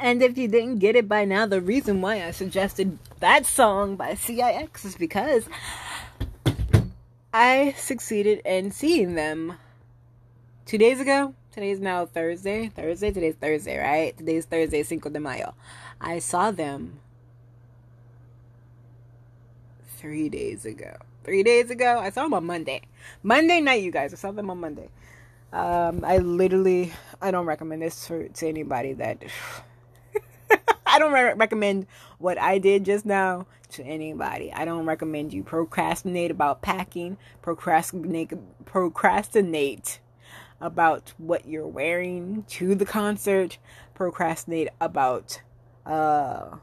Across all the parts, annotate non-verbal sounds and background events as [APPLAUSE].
And if you didn't get it by now, the reason why I suggested that song by CIX is because I succeeded in seeing them two days ago. Today's now Thursday. Thursday? Today's Thursday, right? Today's Thursday, Cinco de Mayo. I saw them three days ago. Three days ago? I saw them on Monday. Monday night, you guys. I saw them on Monday. Um, I literally, I don't recommend this for, to anybody that. [LAUGHS] I don't re- recommend what I did just now to anybody. I don't recommend you procrastinate about packing, procrastinate, procrastinate about what you're wearing to the concert, procrastinate about uh,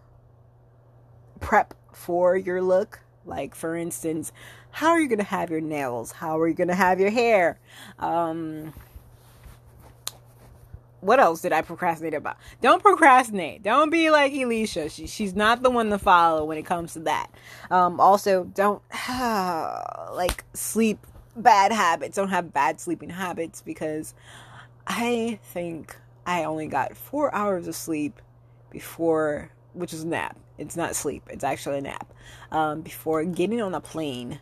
prep for your look. Like, for instance, how are you going to have your nails? How are you going to have your hair? Um, what else did I procrastinate about? Don't procrastinate. Don't be like Elisha. She, she's not the one to follow when it comes to that. Um, also, don't [SIGHS] like sleep bad habits. Don't have bad sleeping habits because I think I only got four hours of sleep before, which is a nap. It's not sleep. It's actually a nap. Um, before getting on a plane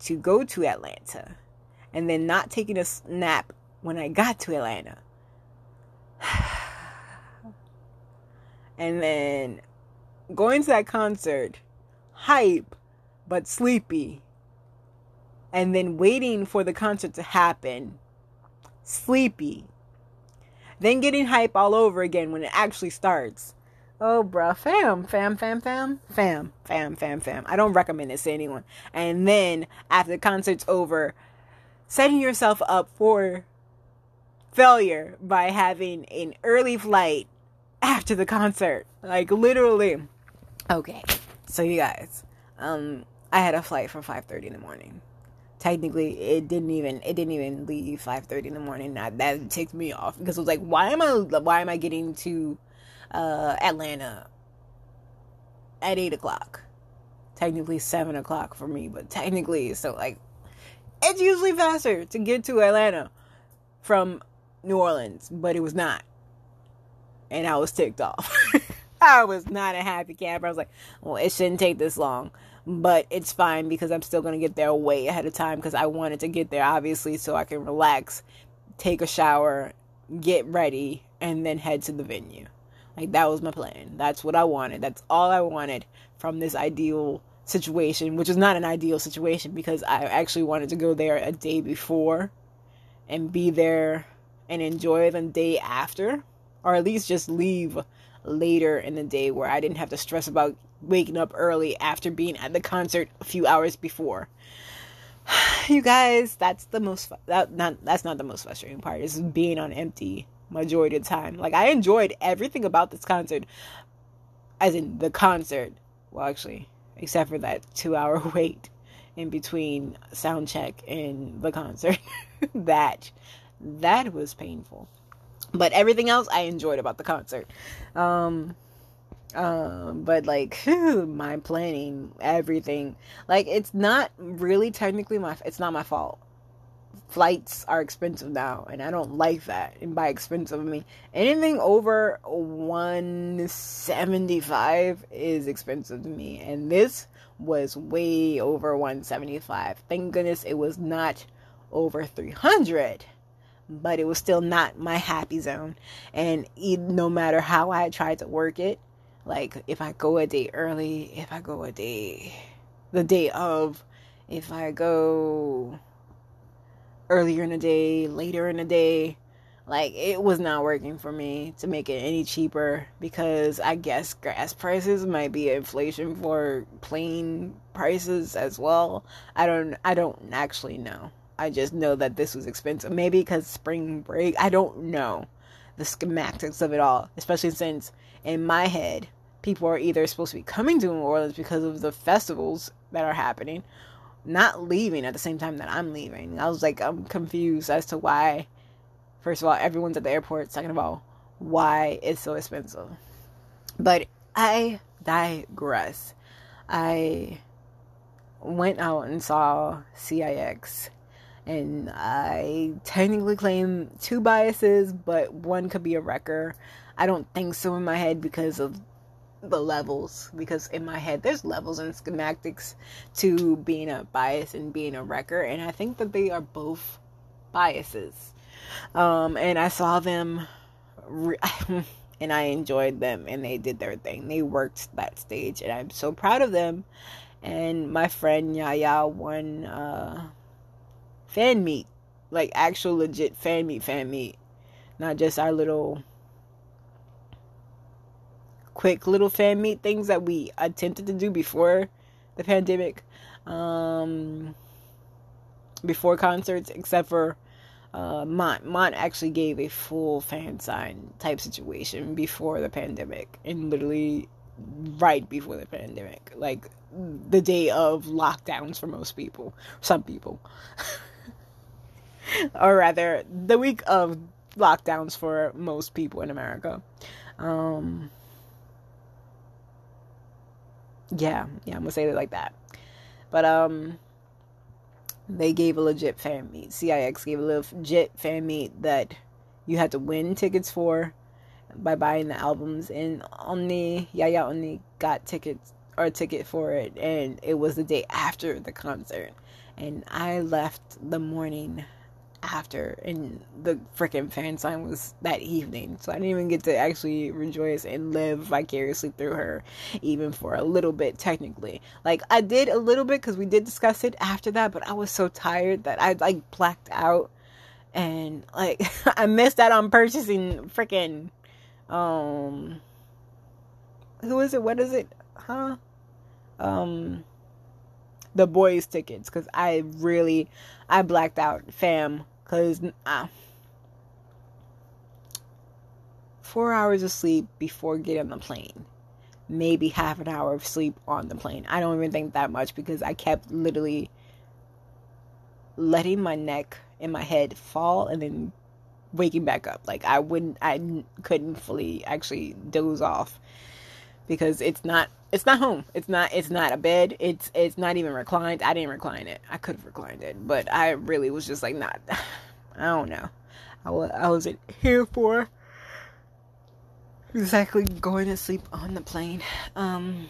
to go to Atlanta, and then not taking a nap when I got to Atlanta. [SIGHS] and then going to that concert, hype, but sleepy and then waiting for the concert to happen, sleepy, then getting hype all over again when it actually starts. Oh, bruh, fam, fam, fam, fam, fam, fam, fam, fam. I don't recommend this to anyone. And then after the concert's over, setting yourself up for failure by having an early flight after the concert. Like literally. Okay. So you guys, um I had a flight for 5:30 in the morning technically it didn't even it didn't even leave 5:30 in the morning that that ticked me off because it was like why am I why am I getting to uh, Atlanta at 8 o'clock. Technically 7 o'clock for me but technically so like it's usually faster to get to Atlanta from New Orleans but it was not. And I was ticked off. [LAUGHS] I was not a happy camper. I was like well it shouldn't take this long but it's fine because I'm still going to get there way ahead of time because I wanted to get there obviously so I can relax, take a shower, get ready, and then head to the venue. Like that was my plan. That's what I wanted. That's all I wanted from this ideal situation, which is not an ideal situation because I actually wanted to go there a day before and be there and enjoy the day after, or at least just leave later in the day where I didn't have to stress about waking up early after being at the concert a few hours before. [SIGHS] You guys, that's the most that not that's not the most frustrating part. Is being on empty majority of time. Like I enjoyed everything about this concert, as in the concert. Well, actually, except for that two-hour [LAUGHS] wait in between sound check and the concert. [LAUGHS] that that was painful. But everything else I enjoyed about the concert. Um um but like [LAUGHS] my planning everything like it's not really technically my it's not my fault flights are expensive now and i don't like that. And by expensive i mean anything over 175 is expensive to me. And this was way over 175 thank goodness it was not over 300 but it was still not my happy zone. And no matter how i tried to work it like if I go a day early, if I go a day the day of, if I go earlier in the day, later in the day, like it was not working for me to make it any cheaper because I guess gas prices might be inflation for plane prices as well. I don't I don't actually know. I just know that this was expensive. Maybe because spring break. I don't know the schematics of it all, especially since in my head people are either supposed to be coming to New Orleans because of the festivals that are happening, not leaving at the same time that I'm leaving. I was like, I'm confused as to why, first of all, everyone's at the airport. Second of all, why it's so expensive. But I digress. I went out and saw CIX And I technically claim two biases, but one could be a wrecker. I don't think so in my head because of the levels because in my head there's levels and schematics to being a bias and being a wrecker and i think that they are both biases. Um, and i saw them re- [LAUGHS] and i enjoyed them and they did their thing. They worked that stage and i'm so proud of them. And my friend yaya won uh, fan meet like actual legit fan meet fan meet. Not just our little quick little fan meet things that we attempted to do before the pandemic, um, before concerts, except for uh, Mont. Mont actually gave a full fan sign type situation before the pandemic, and literally right before the pandemic, like the day of lockdowns for most people, some people, [LAUGHS] or rather, the week of lockdowns for most people in America. Um, yeah, yeah, I'm gonna say it like that. But um, they gave a legit fan meet. CIX gave a legit fan meet that you had to win tickets for by buying the albums, and only Yaya only got tickets or a ticket for it, and it was the day after the concert, and I left the morning after and the freaking fan sign was that evening. So i didn't even get to actually rejoice and live vicariously through her even for a little bit technically. Like i did a little bit because we did discuss it after that but i was so tired that i like blacked out. And like [LAUGHS] i missed out on purchasing freaking um who is it? What is it? Huh? Um the boys tickets because i really i blacked out fam because uh, four hours of sleep before getting on the plane. Maybe half an hour of sleep on the plane. I don't even think that much because I kept literally letting my neck and my head fall and then waking back up. Like I wouldn't, I couldn't fully actually doze off because it's not it's not home. It's not it's not a bed. It's it's not even reclined. I didn't recline it. I could have reclined it, but I really was just like not [SIGHS] I don't know. I, was, I wasn't here for exactly going to sleep on the plane. Um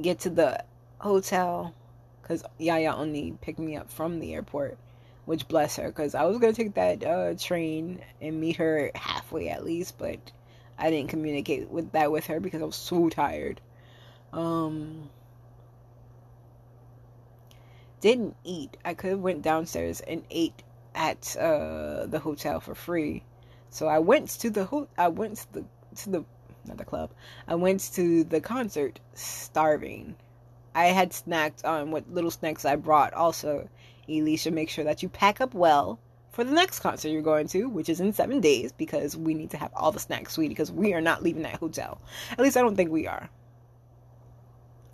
get to the hotel cuz Yaya only picked me up from the airport, which bless her cuz I was going to take that uh, train and meet her halfway at least, but I didn't communicate with that with her because I was so tired. Um, didn't eat. I could have went downstairs and ate at uh, the hotel for free. So I went to the ho- I went to the to the not the club. I went to the concert starving. I had snacked on what little snacks I brought. Also, Elisha, make sure that you pack up well for the next concert you're going to, which is in seven days, because we need to have all the snacks, sweetie, because we are not leaving that hotel. At least I don't think we are.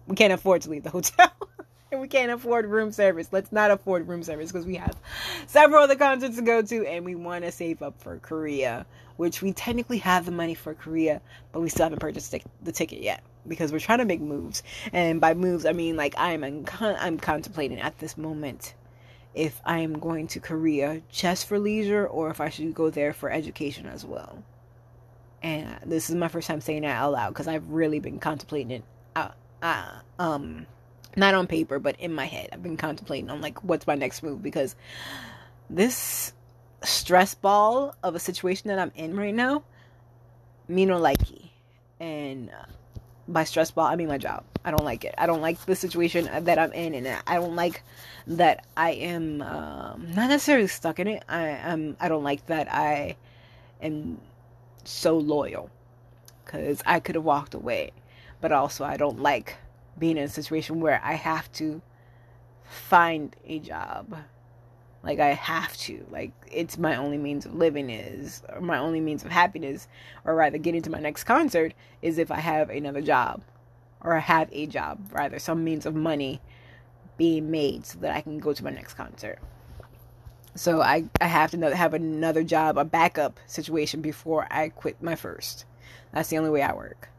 We can't afford to leave the hotel. [LAUGHS] and we can't afford room service. Let's not afford room service because we have several other concerts to go to and we want to save up for Korea, which we technically have the money for Korea, but we still haven't purchased the ticket yet because we're trying to make moves. And by moves, I mean like I'm I'm contemplating at this moment if I'm going to Korea just for leisure or if I should go there for education as well. And this is my first time saying that out loud because I've really been contemplating it, uh, uh, um, not on paper but in my head. I've been contemplating on like what's my next move because this stress ball of a situation that I'm in right now, me no likey, and by stress ball I mean my job. I don't like it. I don't like the situation that I'm in, and I don't like that I am um, not necessarily stuck in it. I am. I don't like that I am so loyal because I could have walked away, but also I don't like being in a situation where I have to find a job. Like I have to. Like it's my only means of living is or my only means of happiness or rather getting to my next concert is if I have another job or I have a job, rather, some means of money being made so that I can go to my next concert. So I, I have to have another job, a backup situation before I quit my first. That's the only way I work.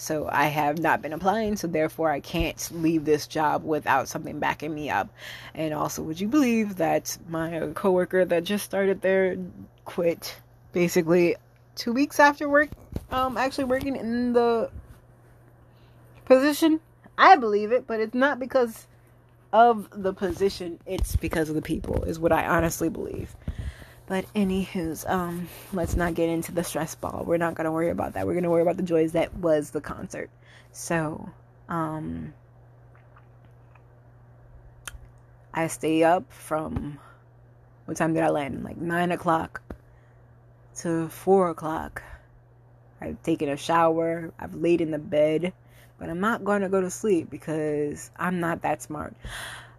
So I have not been applying, so therefore I can't leave this job without something backing me up. And also, would you believe that my coworker that just started there quit basically two weeks after work, um, actually working in the position? I believe it, but it's not because of the position, it's because of the people, is what I honestly believe. But anywho's, um, let's not get into the stress ball. We're not gonna worry about that. We're gonna worry about the joys that was the concert. So, um, I stay up from what time did I land? Like nine o'clock to four o'clock. I've taken a shower. I've laid in the bed, but I'm not to go to sleep because I'm not that smart.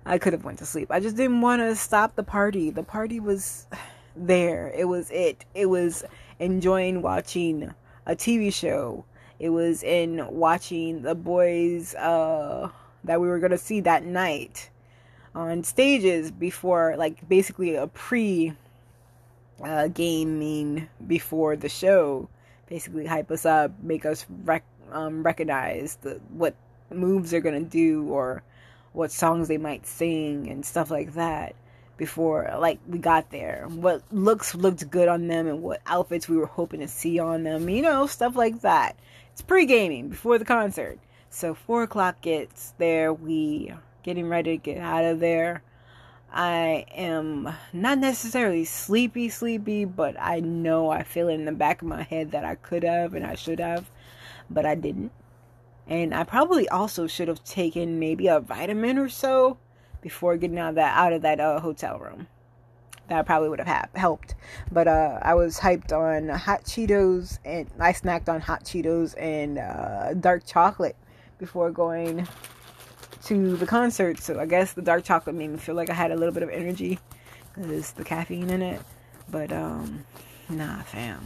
I could have went to sleep. I just didn't want to stop the party. The party was there. It was it. It was enjoying watching a TV show. It was in watching the boys uh, that we were going to see that night on stages before, like basically a pre uh, gaming before the show. Basically, hype us up, make us rec- um, recognize the, what moves they're going to do or what songs they might sing and stuff like that before like we got there. What looks looked good on them and what outfits we were hoping to see on them you know stuff like that. It's pre-gaming before the concert. So four o'clock gets there. We getting ready to get out of there. I am not necessarily sleepy sleepy but i know i feel it in the back of my head that i could have and i should have but i didn't. And i probably also should have taken maybe a vitamin or so before getting out of that out of that uh, hotel room. That probably would have ha- helped. But uh, I was hyped on hot Cheetos and I snacked on hot Cheetos and uh, dark chocolate before going to the concert. So I guess the dark chocolate made me feel like I had a little bit of energy because the caffeine in it. But um, nah, fam.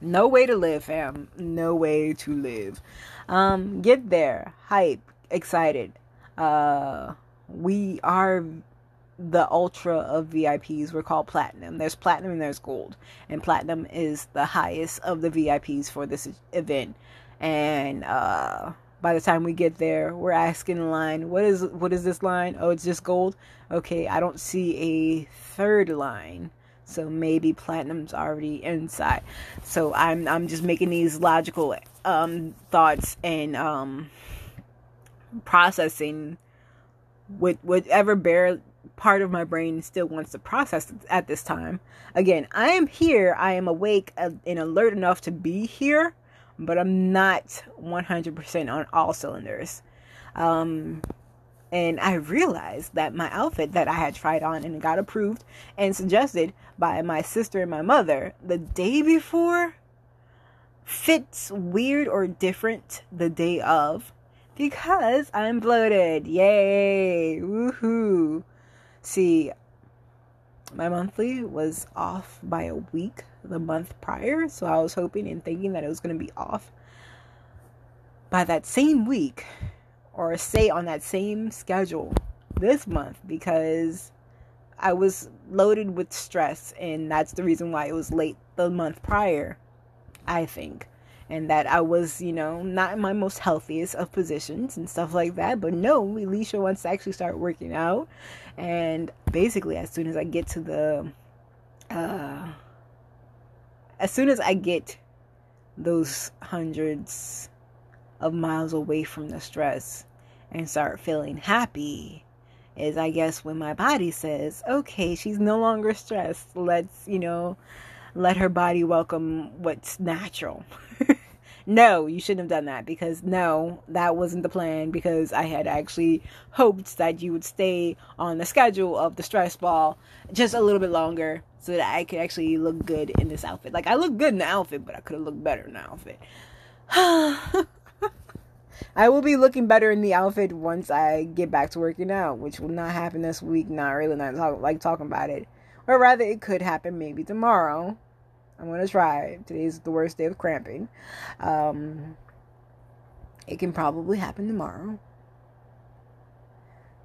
No way to live, fam. No way to live. Um, get there, hype, excited. Uh, we are the ultra of VIPs. We're called platinum. There's platinum and there's gold. And platinum is the highest of the VIPs for this event. And uh, by the time we get there, we're asking in line, what is what is this line? Oh, it's just gold. Okay, I don't see a third line. So maybe platinum's already inside. So I'm I'm just making these logical um, thoughts and um, processing with whatever bare part of my brain still wants to process at this time. Again, I am here. I am awake and alert enough to be here, but I'm not 100% on all cylinders. Um, and I realized that my outfit that I had tried on and got approved and suggested by my sister and my mother the day before fits weird or different the day of because I'm bloated. Yay! Woohoo! See, my monthly was off by a week the month prior, so I was hoping and thinking that it was going to be off by that same week or say on that same schedule this month because I was loaded with stress and that's the reason why it was late the month prior, I think and that I was, you know, not in my most healthiest of positions and stuff like that. But no, Alicia wants to actually start working out. And basically, as soon as I get to the, uh, as soon as I get those hundreds of miles away from the stress and start feeling happy, is I guess when my body says, okay, she's no longer stressed. Let's, you know, let her body welcome what's natural. [LAUGHS] no, you shouldn't have done that because no, that wasn't the plan because I had actually hoped that you would stay on the schedule of the stress ball just a little bit longer so that I could actually look good in this outfit. Like I look good in the outfit, but I could have looked better in the outfit. [SIGHS] I will be looking better in the outfit once I get back to working out, which will not happen this week. Not really, not talk, like talking about it, or rather, it could happen maybe tomorrow. I'm gonna try. Today's the worst day of cramping. Um, it can probably happen tomorrow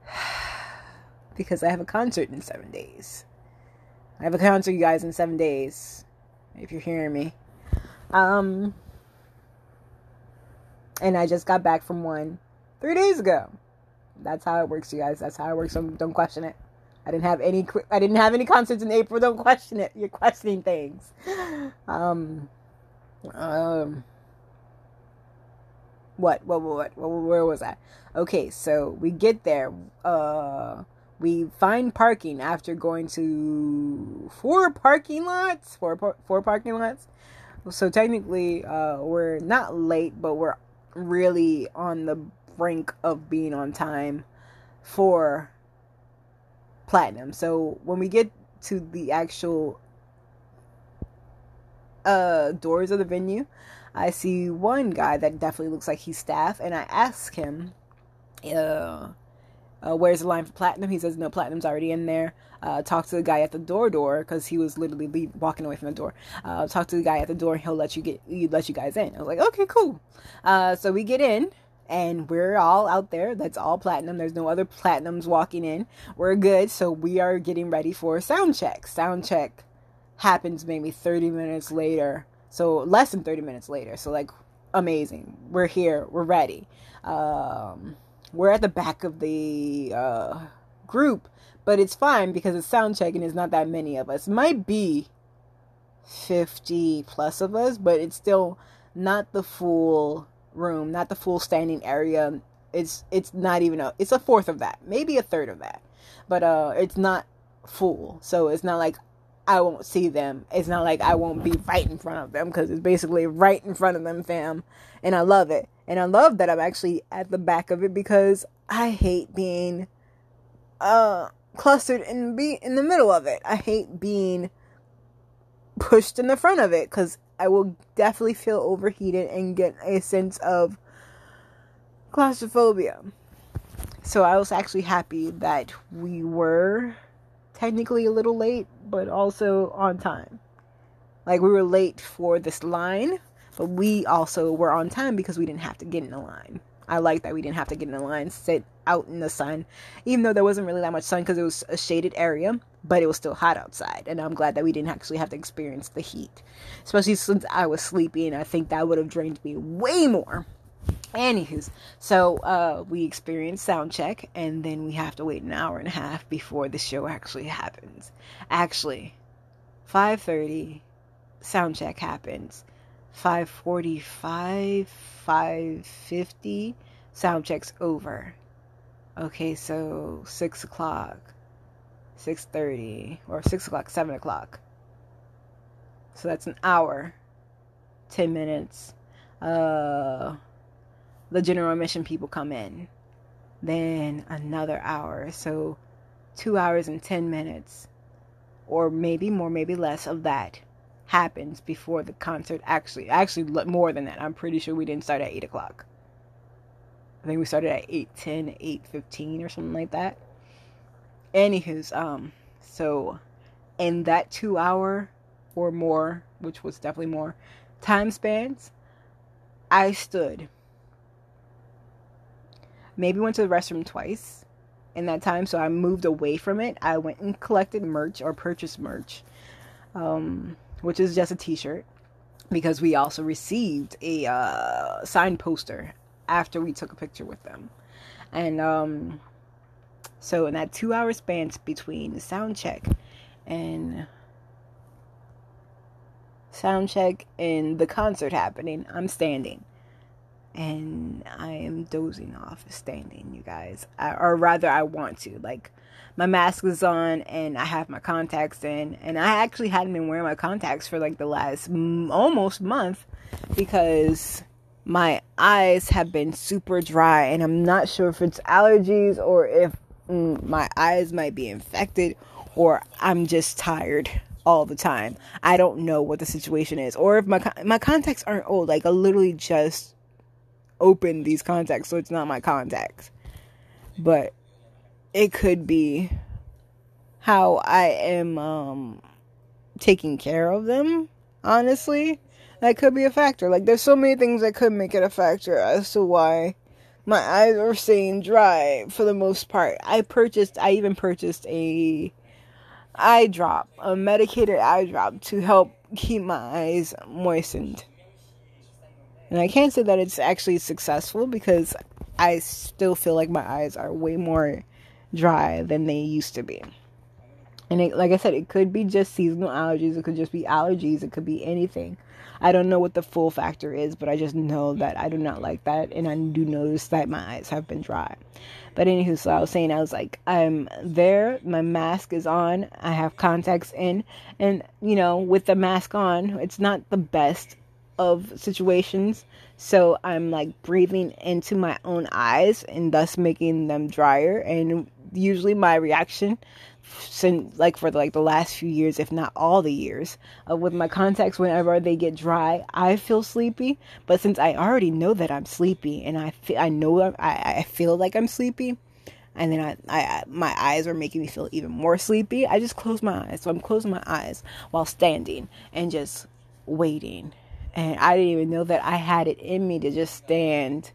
[SIGHS] because I have a concert in seven days. I have a concert, you guys, in seven days. If you're hearing me, um, And I just got back from one three days ago. That's how it works, you guys. That's how it works. So don't question it. I didn't have any. I didn't have any concerts in April. Don't question it. You're questioning things. Um. Um. What? What? What? what where was I? Okay, so we get there. Uh, we find parking after going to four parking lots. Four four parking lots. So technically, uh, we're not late, but we're really on the brink of being on time for platinum. So when we get to the actual uh doors of the venue, I see one guy that definitely looks like he's staff, and I ask him, uh, uh, where's the line for platinum? He says, no, platinum's already in there. Uh, talk to the guy at the door door because he was literally leave, walking away from the door. Uh, talk to the guy at the door and he'll let you get, he let you guys in. I was like, okay, cool. Uh, so we get in and we're all out there. That's all platinum. There's no other platinums walking in. We're good. So we are getting ready for sound check. Sound check happens maybe 30 minutes later. So less than 30 minutes later. So like amazing. We're here. We're ready. Um, we're at the back of the uh, group, but it's fine because it's sound check and there's not that many of us. Might be 50 plus of us, but it's still not the full room, not the full standing area. It's it's not even a it's a fourth of that, maybe a third of that, but uh, it's not full. So it's not like I won't see them. It's not like I won't be right in front of them because it's basically right in front of them, fam. And I love it. And I love that I'm actually at the back of it because I hate being uh clustered and be in the middle of it. I hate being pushed in the front of it because I will definitely feel overheated and get a sense of claustrophobia. So I was actually happy that we were technically a little late, but also on time. Like we were late for this line, but we also were on time because we didn't have to get in the line. I like that we didn't have to get in the line, sit out in the sun, even though there wasn't really that much sun because it was a shaded area, but it was still hot outside. And I'm glad that we didn't actually have to experience the heat, especially since I was sleepy, and I think that would have drained me way more. Anywho's, so uh, we experience sound check, and then we have to wait an hour and a half before the show actually happens. Actually, 5:30 sound check happens. 5:45, 5:50 sound checks over. Okay, so six o'clock, six thirty, or six o'clock, seven o'clock. So that's an hour, ten minutes. Uh the general admission people come in. Then another hour. So two hours and 10 minutes, or maybe more, maybe less of that happens before the concert actually, actually more than that. I'm pretty sure we didn't start at 8 o'clock. I think we started at 8 10, 8 15 or something like that. Anywho's, um, so in that two hour or more, which was definitely more time spans, I stood maybe went to the restroom twice in that time. So I moved away from it. I went and collected merch or purchased merch, um, which is just a t shirt, because we also received a uh, signed poster after we took a picture with them. And um, so in that two hour span between sound check and sound check and the concert happening, I'm standing and I am dozing off standing, you guys. I, or rather, I want to. Like, my mask is on and I have my contacts in, and I actually hadn't been wearing my contacts for like the last m- almost month because my eyes have been super dry, and I'm not sure if it's allergies or if mm, my eyes might be infected or I'm just tired all the time. I don't know what the situation is, or if my my contacts aren't old. Like I literally just open these contacts, so it's not my contacts. But it could be how I am um, taking care of them, honestly. That could be a factor. Like, there's so many things that could make it a factor as to why my eyes are staying dry for the most part. I purchased, I even purchased a eye drop, a medicated eye drop to help keep my eyes moistened And I can't say that it's actually successful because I still feel like my eyes are way more dry than they used to be. And it, like I said, it could be just seasonal allergies. It could just be allergies. It could be anything. I don't know what the full factor is, but I just know that I do not like that. And I do notice that my eyes have been dry. But anywho, so I was saying, I was like, I'm there. My mask is on. I have contacts in. And, you know, with the mask on, it's not the best of situations. So I'm like breathing into my own eyes and thus making them drier. And usually my reaction since like for like the last few years if not all the years uh, with my contacts whenever they get dry i feel sleepy but since i already know that i'm sleepy and i feel i know i i feel like i'm sleepy and then I, I my eyes are making me feel even more sleepy i just close my eyes so i'm closing my eyes while standing and just waiting and i didn't even know that i had it in me to just stand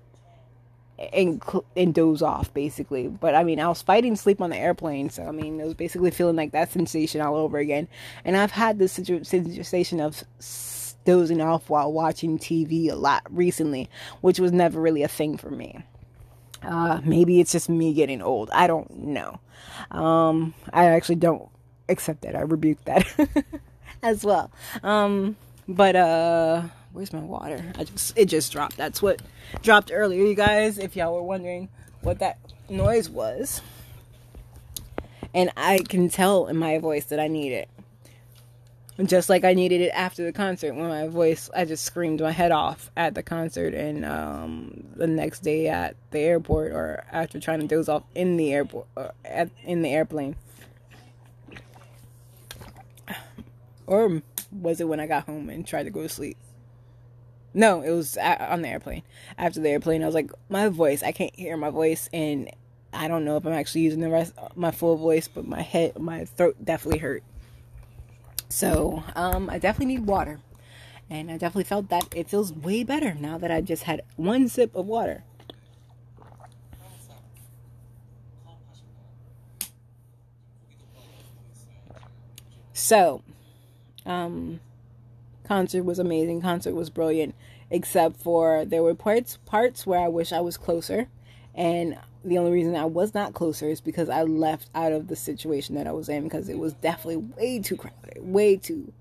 and and doze off basically. But I mean, I was fighting sleep on the airplane, so I mean, it was basically feeling like that sensation all over again. And I've had this sensation of dozing off while watching TV a lot recently, which was never really a thing for me. Uh, maybe it's just me getting old. I don't know. Um, I actually don't accept that. I rebuke that [LAUGHS] as well. Um, but uh where's my water? I just it just dropped. That's what dropped earlier, you guys. If y'all were wondering what that noise was, and I can tell in my voice that I need it. Just like I needed it after the concert, when my voice, I just screamed my head off at the concert, and um, the next day at the airport, or after trying to doze off in the airport, uh, at, in the airplane, [SIGHS] or was it when I got home and tried to go to sleep? No, it was on the airplane. After the airplane, I was like, my voice, I can't hear my voice, and I don't know if I'm actually using the rest my full voice, but my head, my throat definitely hurt. So, um, I definitely need water, and I definitely felt that it feels way better now that I just had one sip of water. So, um, concert was amazing. Concert was brilliant, except for there were parts parts where I wish I was closer, and the only reason I was not closer is because I left out of the situation that I was in because it was definitely way too crowded, way too.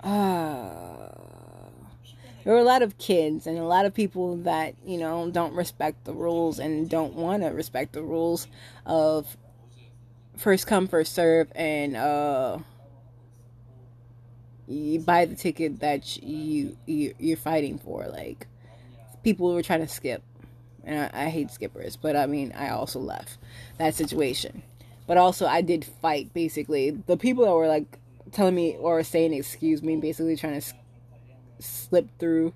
Uh, there were a lot of kids and a lot of people that you know don't respect the rules and don't want to respect the rules of first come first serve and uh you buy the ticket that you, you you're fighting for. Like people were trying to skip, and I, I hate skippers, but I mean I also left that situation. But also I did fight. Basically, the people that were like telling me or saying excuse me, basically trying to slip through.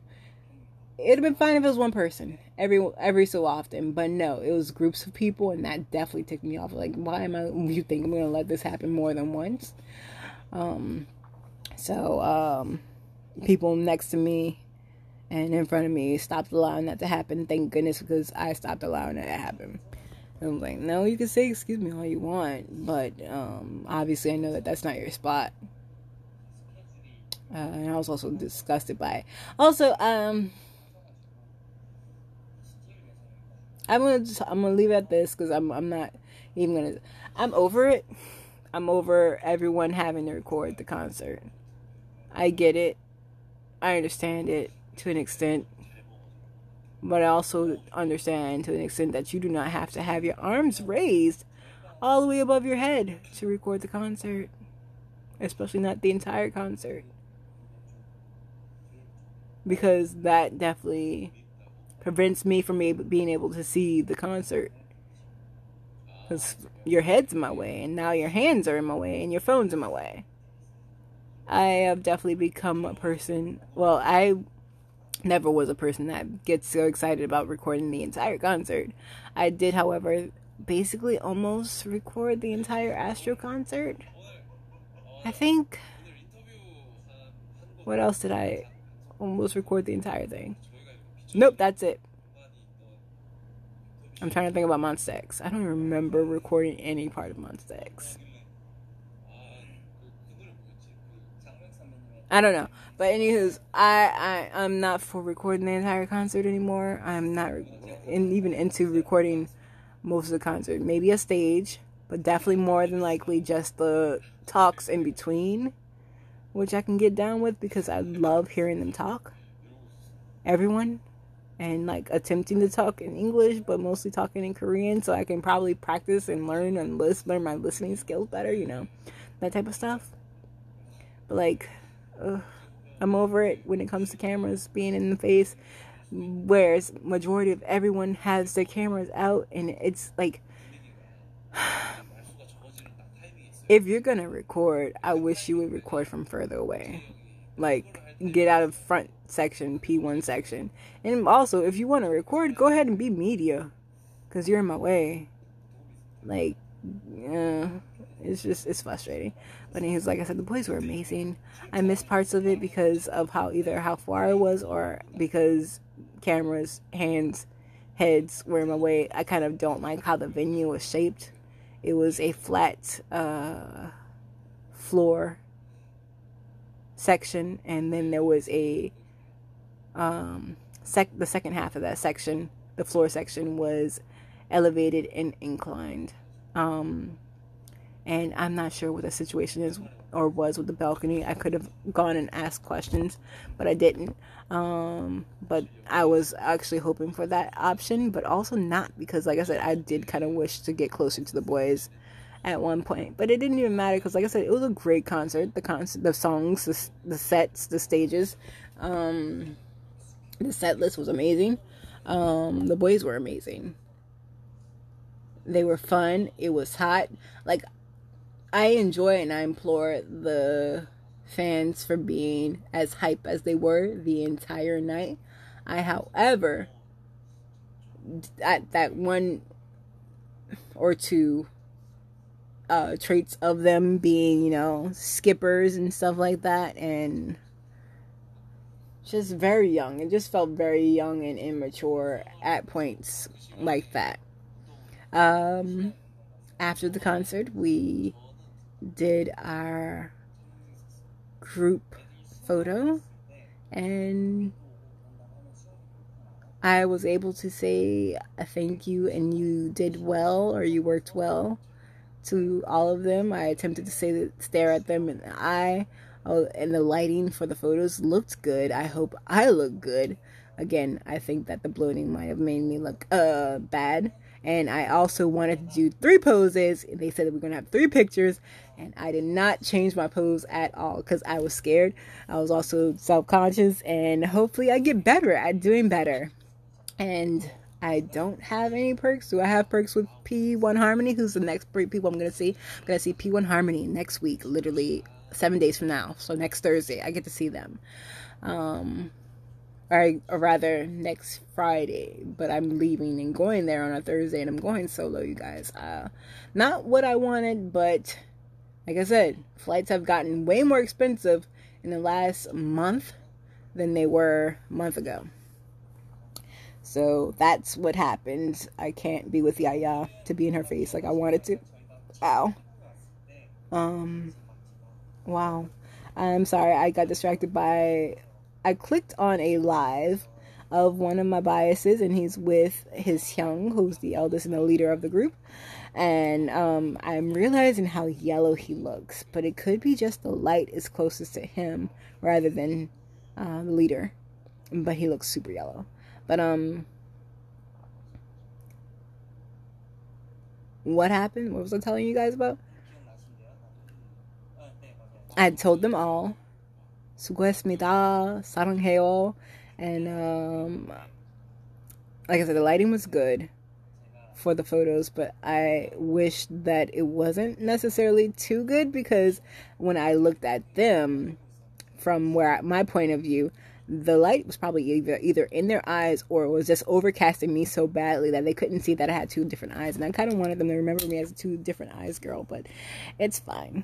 It'd have been fine if it was one person every every so often, but no, it was groups of people, and that definitely ticked me off. Like, why am I? You think I'm gonna let this happen more than once? Um, so, um, people next to me and in front of me stopped allowing that to happen. Thank goodness, because I stopped allowing that to happen. And I'm like, no, you can say excuse me all you want, but um, obviously I know that that's not your spot. Uh, and I was also disgusted by it. Also, um, I'm gonna just, I'm gonna leave it at this because I'm I'm not even gonna I'm over it. I'm over everyone having to record the concert. I get it. I understand it to an extent. But I also understand to an extent that you do not have to have your arms raised all the way above your head to record the concert. Especially not the entire concert. Because that definitely prevents me from being able to see the concert. Because your head's in my way, and now your hands are in my way, and your phone's in my way. I have definitely become a person. Well, I never was a person that gets so excited about recording the entire concert. I did, however, basically almost record the entire Astro concert. I think. What else did I almost record the entire thing? Nope, that's it. I'm trying to think about Monsta X. I don't remember recording any part of Monsta X. I don't know. But anywho's, I, I I'm not for recording the entire concert anymore. I'm not in, even into recording most of the concert. Maybe a stage, but definitely more than likely just the talks in between, which I can get down with because I love hearing them talk. Everyone. And like attempting to talk in English, but mostly talking in Korean, so I can probably practice and learn and list, learn my listening skills better, you know, that type of stuff. But like, ugh, I'm over it when it comes to cameras being in the face. Whereas majority of everyone has their cameras out, and it's like, [SIGHS] if you're gonna record, I wish you would record from further away, like get out of front section, P1 section, and also if you want to record, go ahead and be media, cause you're in my way. Like, yeah, it's just it's frustrating. But was like I said, the boys were amazing. I missed parts of it because of how either how far I was or because cameras, hands, heads were in my way. I kind of don't like how the venue was shaped. It was a flat uh, floor section, and then there was a um, sec- the second half of that section, the floor section was elevated and inclined. Um, and I'm not sure what the situation is or was with the balcony. I could have gone and asked questions, but I didn't. Um, but I was actually hoping for that option, but also not because, like I said, I did kind of wish to get closer to the boys at one point, but it didn't even matter because, like I said, it was a great concert. The concert, the songs, the, the sets, the stages, um, the set list was amazing. Um, the boys were amazing. They were fun. It was hot. Like I enjoy and I implore the fans for being as hype as they were the entire night. I, however, at that one or two uh, traits of them being, you know, skippers and stuff like that, and just very young. It just felt very young and immature at points like that. Um, after the concert, we did our group photo and I was able to say a thank you and you did well or you worked well to all of them. I attempted to say stare at them in the eye. Oh, and the lighting for the photos looked good. I hope I look good. Again, I think that the bloating might have made me look uh bad. And I also wanted to do three poses. And They said that we're gonna have three pictures, and I did not change my pose at all because I was scared. I was also self conscious, and hopefully, I get better at doing better. And I don't have any perks. Do I have perks with P1 Harmony? Who's the next people I'm gonna see? I'm gonna see P1 Harmony next week, literally seven days from now. So next Thursday, I get to see them. Um, or, or rather next Friday, but I'm leaving and going there on a Thursday, and I'm going solo, you guys. Uh, not what I wanted, but like I said, flights have gotten way more expensive in the last month than they were a month ago. So that's what happened. I can't be with Yaya to be in her face like I wanted to. Ow. Um, wow. I'm sorry, I got distracted by. I clicked on a live of one of my biases, and he's with his Hyung, who's the eldest and the leader of the group and um, I'm realizing how yellow he looks, but it could be just the light is closest to him rather than uh, the leader. But he looks super yellow. But um, what happened? What was I telling you guys about? I told them all, 수고했습니다, 사랑해요, and um, like I said, the lighting was good for the photos, but I wish that it wasn't necessarily too good because when I looked at them from where my point of view, the light was probably either either in their eyes or it was just overcasting me so badly that they couldn't see that I had two different eyes, and I kind of wanted them to remember me as a two different eyes girl, but it's fine.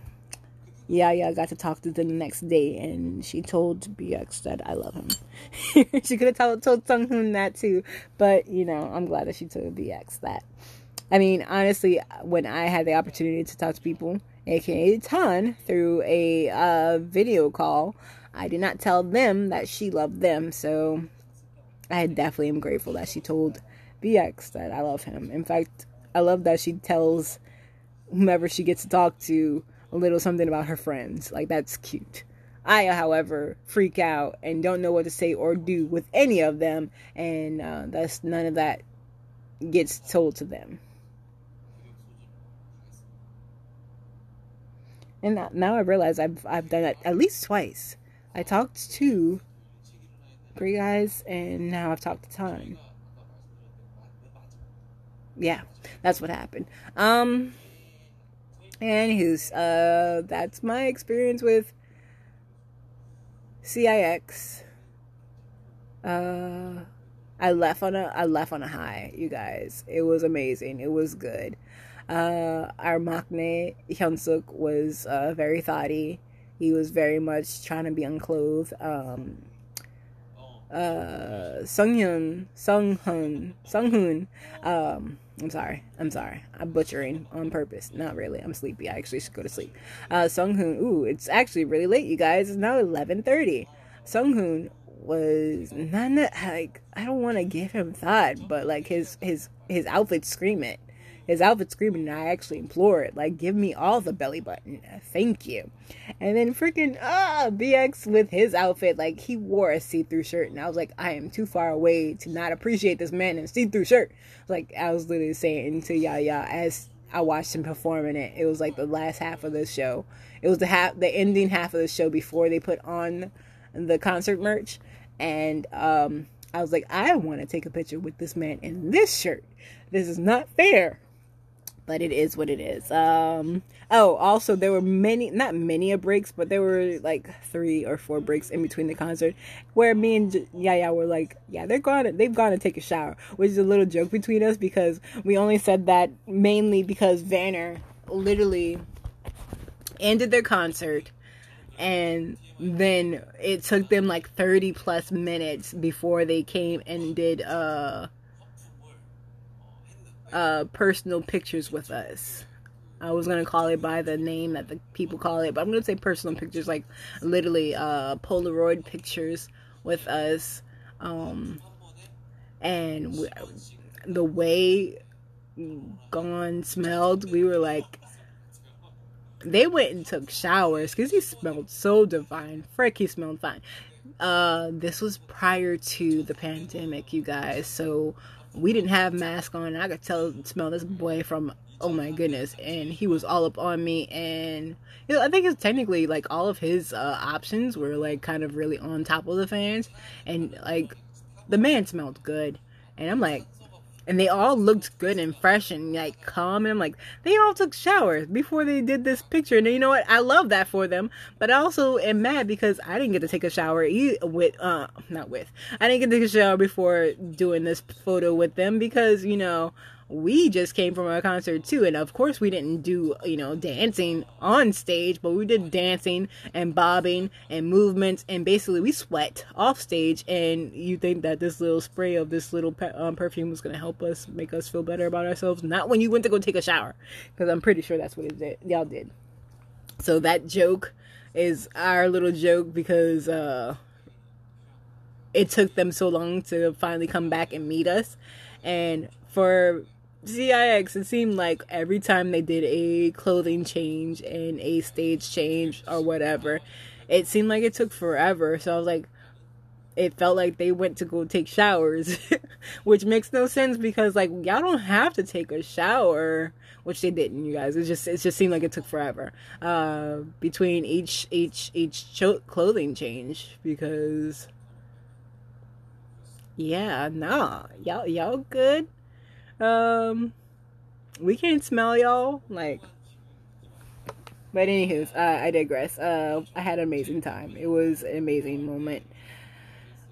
Yeah, yeah, I got to talk to them the next day, and she told BX that I love him. [LAUGHS] she could have told told Seunghun that too, but you know, I'm glad that she told BX that. I mean, honestly, when I had the opportunity to talk to people, aka ton, through a uh, video call, I did not tell them that she loved them, so I definitely am grateful that she told BX that I love him. In fact, I love that she tells whomever she gets to talk to a little something about her friends. Like, that's cute. I, however, freak out and don't know what to say or do with any of them, and uh, that's none of that gets told to them. And now I realize I've I've done it at least twice. I talked to Great Guys, and now I've talked to Ton. Yeah, that's what happened. Um, and who's uh, that's my experience with CIX. Uh, I left on a I left on a high, you guys. It was amazing. It was good. Uh, our maknae Hyunsuk was uh, very thoughty. He was very much trying to be unclothed. Um, uh, Sunghyun, Sunghoon, Sunghoon. Um, I'm sorry, I'm sorry, I'm butchering on purpose. Not really. I'm sleepy. I actually should go to sleep. Uh, Sung Hoon. Ooh, it's actually really late, you guys. It's now 11:30. Sung Hoon was not like I don't want to give him thought, but like his his his outfit scream it his outfit screaming, and I actually implore it, like, give me all the belly button, thank you. And then freaking ah, BX with his outfit, like he wore a see-through shirt, and I was like, I am too far away to not appreciate this man in a see-through shirt. Like I was literally saying to Yaya as I watched him performing it. It was like the last half of the show. It was the half, the ending half of the show before they put on the concert merch, and um, I was like, I want to take a picture with this man in this shirt. This is not fair but it is what it is. Um, oh, also there were many, not many a breaks, but there were like three or four breaks in between the concert where me and Yaya were like, yeah, they're gone, they've gone to take a shower, which is a little joke between us because we only said that mainly because Vanner literally ended their concert and then it took them like 30 plus minutes before they came and did uh uh, personal pictures with us. I was gonna call it by the name that the people call it, but I'm gonna say personal pictures, like literally uh, Polaroid pictures with us. Um, and we, the way Gon smelled, we were like, they went and took showers because he smelled so divine. Frick, he smelled fine. Uh, this was prior to the pandemic, you guys. So we didn't have masks on. I could tell smell this boy from oh my goodness, and he was all up on me. And you know, I think it's technically like all of his uh, options were like kind of really on top of the fans, and like the man smelled good. And I'm like, and they all looked good and fresh and like calm. And I'm like, they all took showers before they did this picture. And you know what? I love that for them. But I also am mad because I didn't get to take a shower with, uh, not with, I didn't get to take a shower before doing this photo with them because, you know, we just came from a concert too and of course we didn't do you know dancing on stage but we did dancing and bobbing and movements and basically we sweat off stage and you think that this little spray of this little pe- um, perfume was going to help us make us feel better about ourselves? Not when you went to go take a shower because i'm pretty sure that's what it did y'all did. So that joke is our little joke because uh it took them so long to finally come back and meet us and for CIX, it seemed like every time they did a clothing change and a stage change or whatever, it seemed like it took forever. So I was like, it felt like they went to go take showers, [LAUGHS] which makes no sense because like y'all don't have to take a shower, which they didn't. You guys, it just it just seemed like it took forever uh, between each each each cho- clothing change because yeah, nah, y'all y'all good. Um, we can't smell y'all. Like, but anywho, uh, I digress. Uh, I had an amazing time. It was an amazing moment.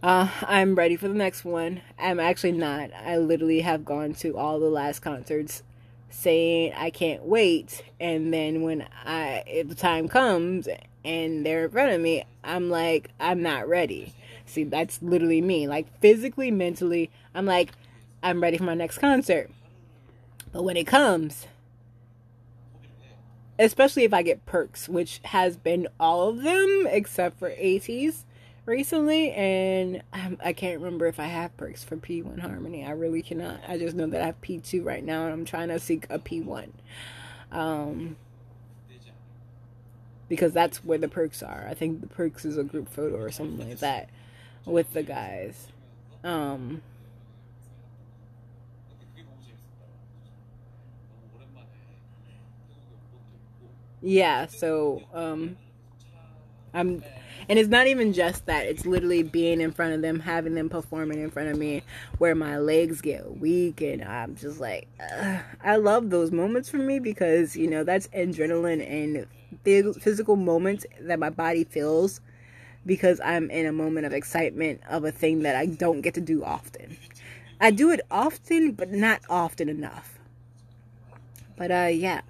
Uh, I'm ready for the next one. I'm actually not. I literally have gone to all the last concerts saying I can't wait. And then when I, if the time comes and they're in front of me, I'm like, I'm not ready. See, that's literally me. Like physically, mentally, I'm like, I'm ready for my next concert. But when it comes, especially if I get perks, which has been all of them except for ATEEZ recently. And I'm, I can not remember if I have perks for P1 Harmony. I really cannot. I just know that I have P2 right now and I'm trying to seek a P1. Um, because that's where the perks are. I think the perks is a group photo or something like that with the guys. Um, yeah, so um, I'm and it's not even just that it's literally being in front of them having them performing in front of me where my legs get weak and i'm just like i love those moments for me because you know that's adrenaline and physical moments that my body feels because I'm in a moment of excitement of a thing that I don't get to do often. I do it often, but not often enough. But uh yeah.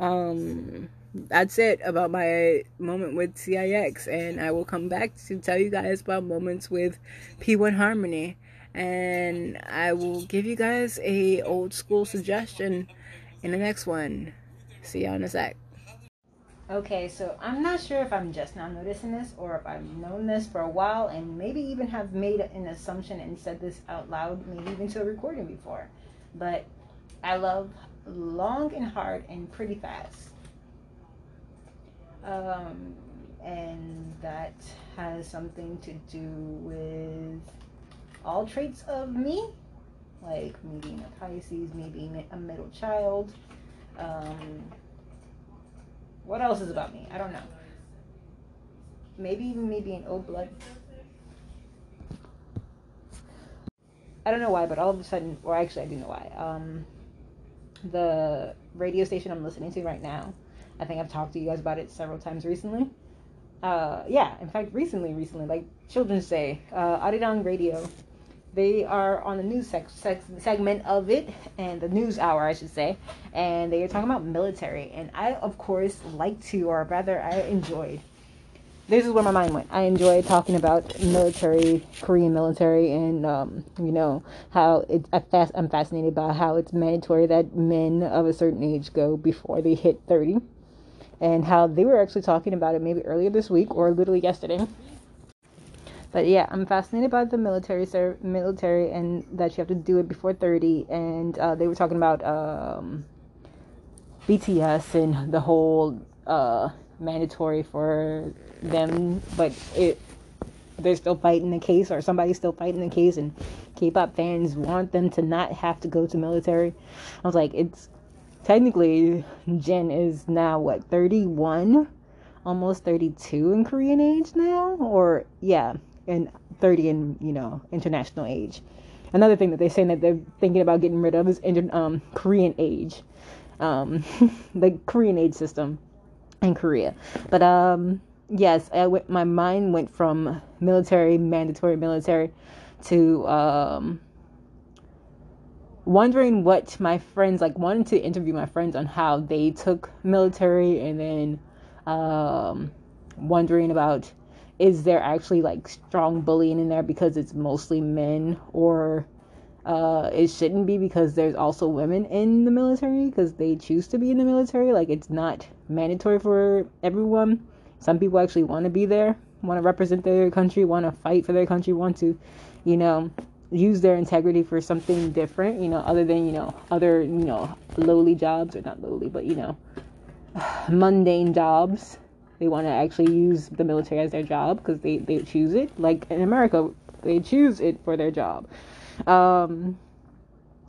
Um that's it about my moment with CIX and I will come back to tell you guys about moments with P1 Harmony and I will give you guys a old school suggestion in the next one. See y'all in a sec. Okay, so I'm not sure if I'm just now noticing this or if I've known this for a while and maybe even have made an assumption and said this out loud, maybe even to a recording before. But I love long and hard and pretty fast. Um, and that has something to do with all traits of me, like me being a Pisces, me being a middle child. Um, what else is about me? I don't know. Maybe even me being old blood. I don't know why, but all of a sudden, or actually, I do know why. Um, the radio station I'm listening to right now, I think I've talked to you guys about it several times recently. Uh, yeah, in fact, recently, recently, like Children's Day, uh, Arirang Radio. They are on the news sec- segment of it and the news hour i should say. And they are talking about military. And i of course like to or rather i enjoyed this is where my mind went i enjoy talking about military korean military and um, you know how it, I fast, i'm fascinated by how it's mandatory that men of a certain age go before they hit 30 and how they were actually talking about it maybe earlier this week or literally yesterday but yeah, I'm fascinated by the military, sir, military, and that you have to do it before 30. And uh, they were talking about um, BTS and the whole uh, mandatory for them, but it they're still fighting the case, or somebody's still fighting the case, and K-pop fans want them to not have to go to military. I was like, it's technically Jin is now what 31, almost 32 in Korean age now, or yeah and 30 in you know international age. Another thing that they're saying that they're thinking about getting rid of is um, korean age. Um, [LAUGHS] the korean age system in korea. But um, yes I w- my mind went from military mandatory military to um, wondering what my friends like wanting to interview my friends on how they took military and then um, wondering about is there actually like strong bullying in there because it's mostly men or uh, it shouldn't be because there's also women in the military because they choose to be in the military? Like it's not mandatory for everyone some people actually want to be there want to represent their country want to fight for their country want to you know use their integrity for something different you know other than you know other you know lowly jobs or not lowly but you know [SIGHS] mundane jobs they want to actually use the military as their job because they, they choose it. Like in America, they choose it for their job. Um,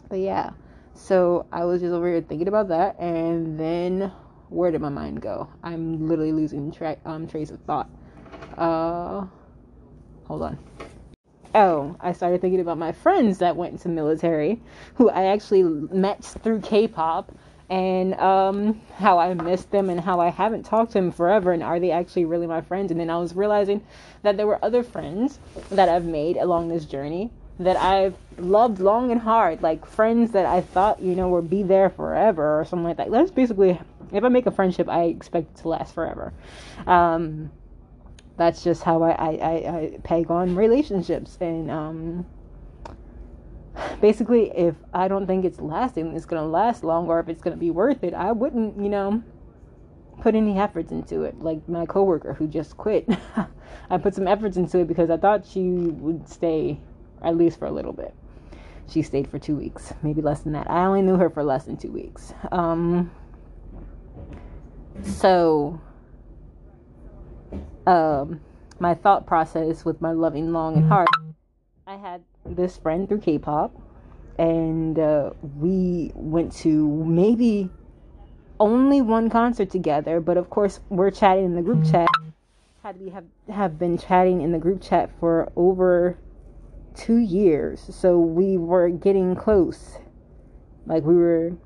but yeah, so I was just over here thinking about that, and then where did my mind go? I'm literally losing track um trace of thought. Uh, hold on. Oh, I started thinking about my friends that went into military, who I actually met through K-pop and um, how I missed them and how I haven't talked to them forever and are they actually really my friends? And then I was realizing that there were other friends that I've made along this journey that I've loved long and hard, like friends that I thought, you know, would be there forever or something like that. That's basically, if I make a friendship, I expect it to last forever. Um, that's just how I, I, I, I peg on relationships. And um, basically, if I don't think it's lasting, it's gonna last longer. If it's gonna be worth it, I wouldn't, you know, put any efforts into it. Like my coworker who just quit, [LAUGHS] I put some efforts into it because I thought she would stay at least for a little bit. She stayed for two weeks, maybe less than that. I only knew her for less than two weeks. Um, so, um, my thought process with my loving long and hard, I had this friend through K-pop, and uh, we went to maybe only one concert together. But of course, we're chatting in the group chat. Had we have have been chatting in the group chat for over two years, so we were getting close. Like we were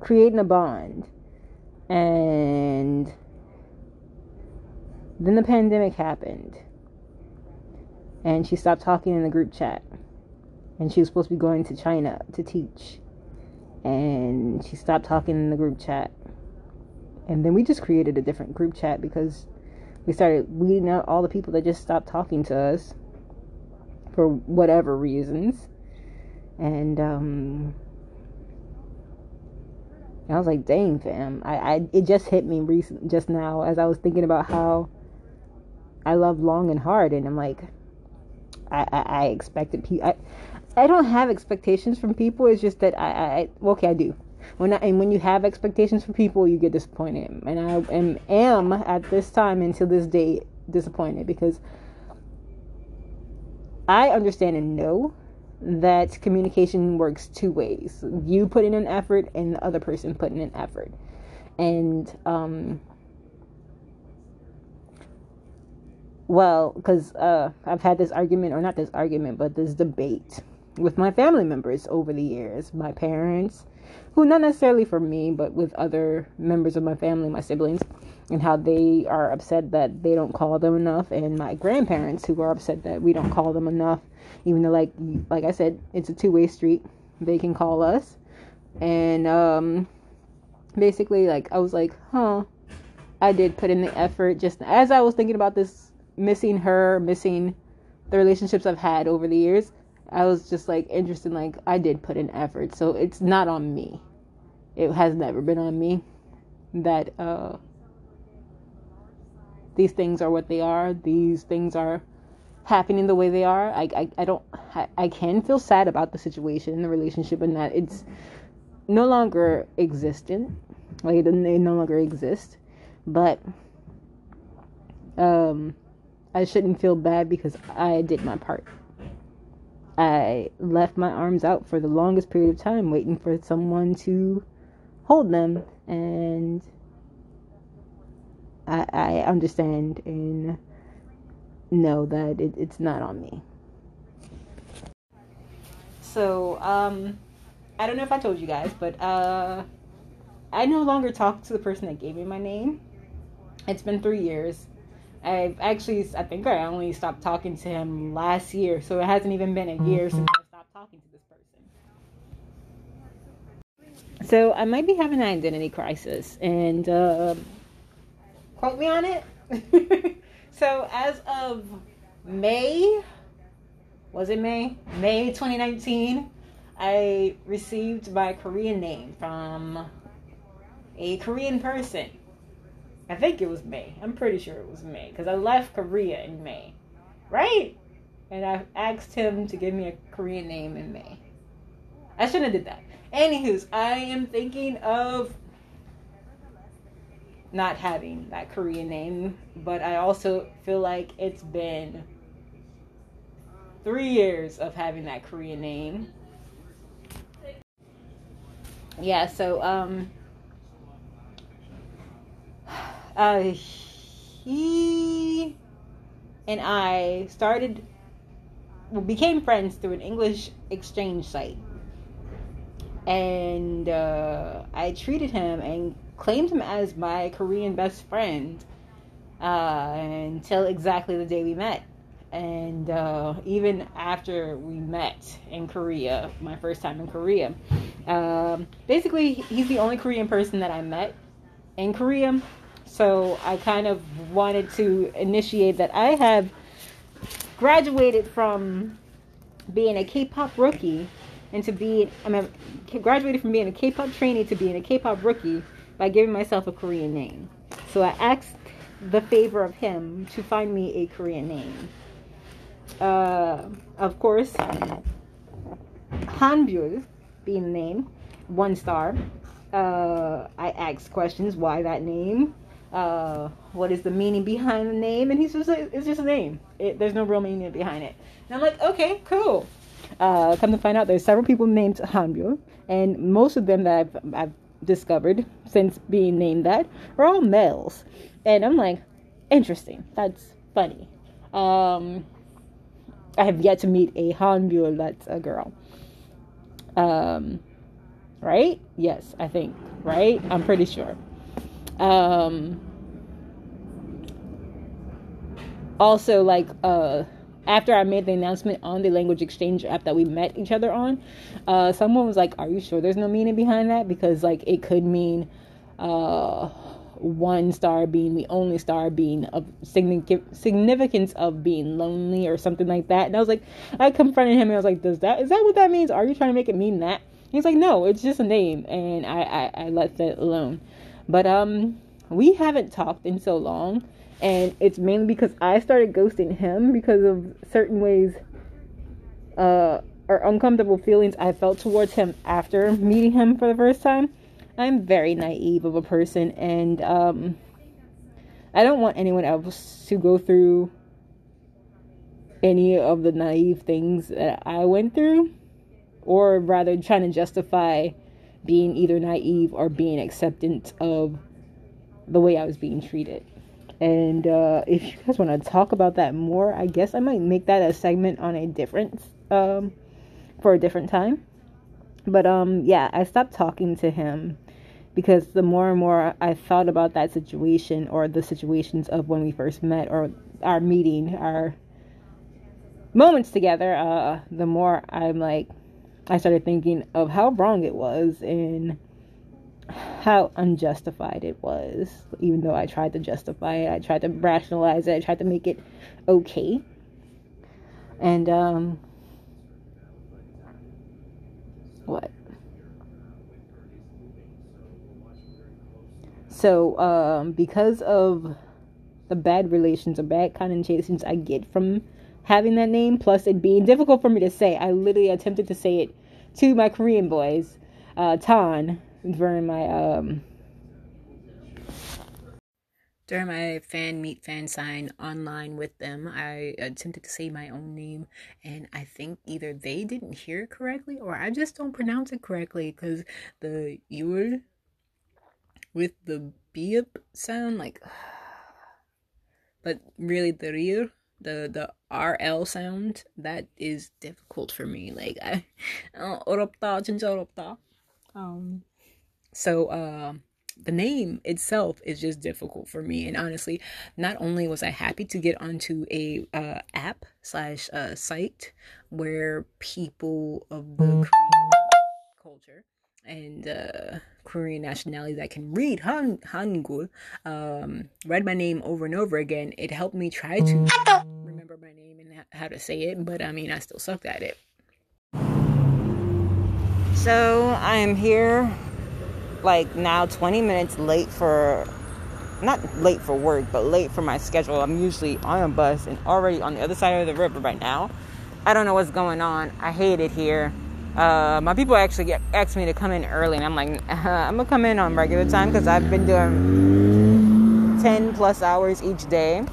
creating a bond, and then the pandemic happened. And she stopped talking in the group chat. And she was supposed to be going to China to teach. And she stopped talking in the group chat. And then we just created a different group chat because we started weeding out all the people that just stopped talking to us for whatever reasons. And um I was like, dang, fam. I, I it just hit me recent just now as I was thinking about how I love long and hard, and I'm like, I I, I expected people. I, I don't have expectations from people. It's just that I, I okay, I do. When I, and when you have expectations from people, you get disappointed, and I am am at this time until this day disappointed because I understand and know that communication works two ways. You put in an effort, and the other person put in an effort, and um, well, because uh, I've had this argument, or not this argument, but this debate with my family members over the years. My parents, who not necessarily for me, but with other members of my family, my siblings, and how they are upset that they don't call them enough, and my grandparents who are upset that we don't call them enough, even though, like, like I said, it's a two way street. They can call us, and um, basically, like, I was like, huh. I did put in the effort just as I was thinking about this missing her, missing the relationships I've had over the years, I was just like interested. Like I did put in effort, so it's not on me. It has never been on me that uh, these things are what they are. These things are happening the way they are. I I, I don't I, I can feel sad about the situation, and the relationship, and that it's no longer existent. Like it, it no longer exist, but um I shouldn't feel bad because I did my part. I left my arms out for the longest period of time waiting for someone to hold them and I, I understand and know that it, it's not on me. So, um, I don't know if I told you guys, but uh, I no longer talk to the person that gave me my name. It's been three years. I've actually, I think I only stopped talking to him last year, so it hasn't even been a year since I stopped talking to this person. So I might be having an identity crisis, and uh, quote me on it. [LAUGHS] so as of May, was it May? May 2019, I received my Korean name from a Korean person I think it was May. I'm pretty sure it was May because I left Korea in May, right? And I asked him to give me a Korean name in May. I shouldn't have did that. Anywho's, I am thinking of not having that Korean name, but I also feel like it's been three years of having that Korean name. Yeah, so um [SIGHS] uh, he and I started, well, became friends through an English exchange site. And uh, I treated him and claimed him as my Korean best friend uh, until exactly the day we met. And uh, even after we met in Korea, my first time in Korea, um, basically, he's the only Korean person that I met in Korea so I kind of wanted to initiate that I have graduated from being a K-pop rookie and to be I mean graduated from being a K-pop trainee to being a K-pop rookie by giving myself a Korean name. So I asked the favor of him to find me a Korean name. Uh, of course, Hanbyul being the name, one star. Uh, I asked questions, why that name? Uh, what is the meaning behind the name? And he says it's just a name. It, there's no real meaning behind it. And I'm like, okay, cool. Uh, come to find out, there's several people named Hanbyul, and most of them that I've, I've discovered since being named that are all males. And I'm like, interesting. That's funny. Um, I have yet to meet a Hanbyul that's a girl. Um, right? Yes, I think. Right? I'm pretty sure. Um, also, like, uh, after I made the announcement on the language exchange app that we met each other on, uh, someone was like, "Are you sure there's no meaning behind that? Because like it could mean uh, one star being the only star being of significance of being lonely or something like that." And I was like, I confronted him and I was like, "Does that is that what that means? Are you trying to make it mean that?" He's like, "No, it's just a name," and I I, I let that alone. But um, we haven't talked in so long and it's mainly because I started ghosting him because of certain ways uh, or uncomfortable feelings I felt towards him after meeting him for the first time. I'm very naive of a person, and um, I don't want anyone else to go through any of the naive things that I went through, or rather, trying to justify being either naive or being acceptant of the way I was being treated. And uh, if you guys want to talk about that more, I guess I might make that a segment on a different um, for a different time. But um, yeah, I stopped talking to him because the more and more I thought about that situation or the situations of when we first met or our meeting, our moments together, uh, the more I'm like, I started thinking of how wrong it was and how unjustified it was. Even though I tried to justify it, I tried to rationalize it, I tried to make it okay. And, um, what? So, um, because of the bad relations or bad connotations I get from having that name, plus it being difficult for me to say, I literally attempted to say it to my Korean boys, uh, Tan, during my um during my fan meet fan sign online with them i attempted to say my own name and i think either they didn't hear correctly or i just don't pronounce it correctly because the ur with the b sound like [SIGHS] but really the rear the the rl sound that is difficult for me like i [LAUGHS] uh, um so uh, the name itself is just difficult for me. And honestly, not only was I happy to get onto a uh, app slash uh, site where people of the Korean culture and uh, Korean nationality that can read Han Hangul um, read my name over and over again. It helped me try to remember my name and how to say it, but I mean, I still sucked at it. So I am here like now 20 minutes late for not late for work, but late for my schedule. I'm usually on a bus and already on the other side of the river right now. I don't know what's going on. I hate it here. Uh, my people actually asked me to come in early, and I'm like, uh, [LAUGHS] I'm gonna come in on regular time because I've been doing 10 plus hours each day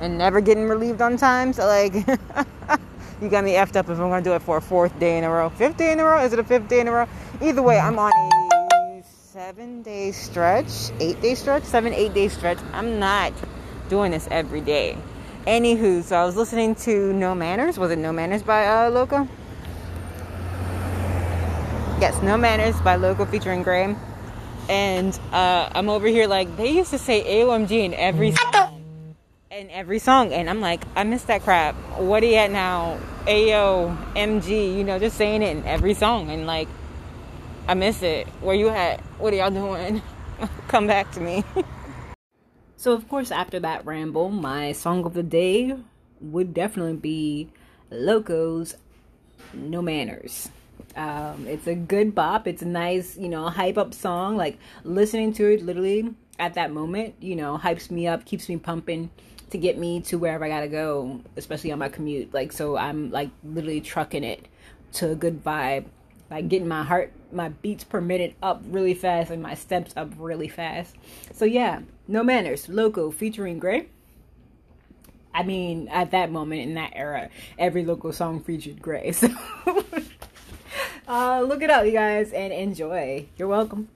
and never getting relieved on time. So, like, [LAUGHS] you got me effed up if I'm gonna do it for a fourth day in a row. Fifth day in a row? Is it a fifth day in a row? Either way, I'm on a seven day stretch, eight day stretch, seven, eight day stretch. I'm not doing this every day. Anywho, so I was listening to No Manners. Was it No Manners by uh, Loco? Yes, No Manners by Loco featuring Graham. And uh, I'm over here like, they used to say AOMG in every song. In every song. And I'm like, I miss that crap. What are you at now? AOMG, you know, just saying it in every song. And like, I miss it. Where you at? What are y'all doing? [LAUGHS] Come back to me. [LAUGHS] so, of course, after that ramble, my song of the day would definitely be Loco's No Manners. Um, it's a good bop. It's a nice, you know, hype up song. Like listening to it literally at that moment, you know, hypes me up, keeps me pumping to get me to wherever I gotta go, especially on my commute. Like, so I'm like literally trucking it to a good vibe, like getting my heart, my beats per minute up really fast and my steps up really fast. So, yeah, No Manners, Loco featuring Gray. I mean, at that moment in that era, every Loco song featured Gray. [LAUGHS] So, uh, look it up, you guys, and enjoy. You're welcome.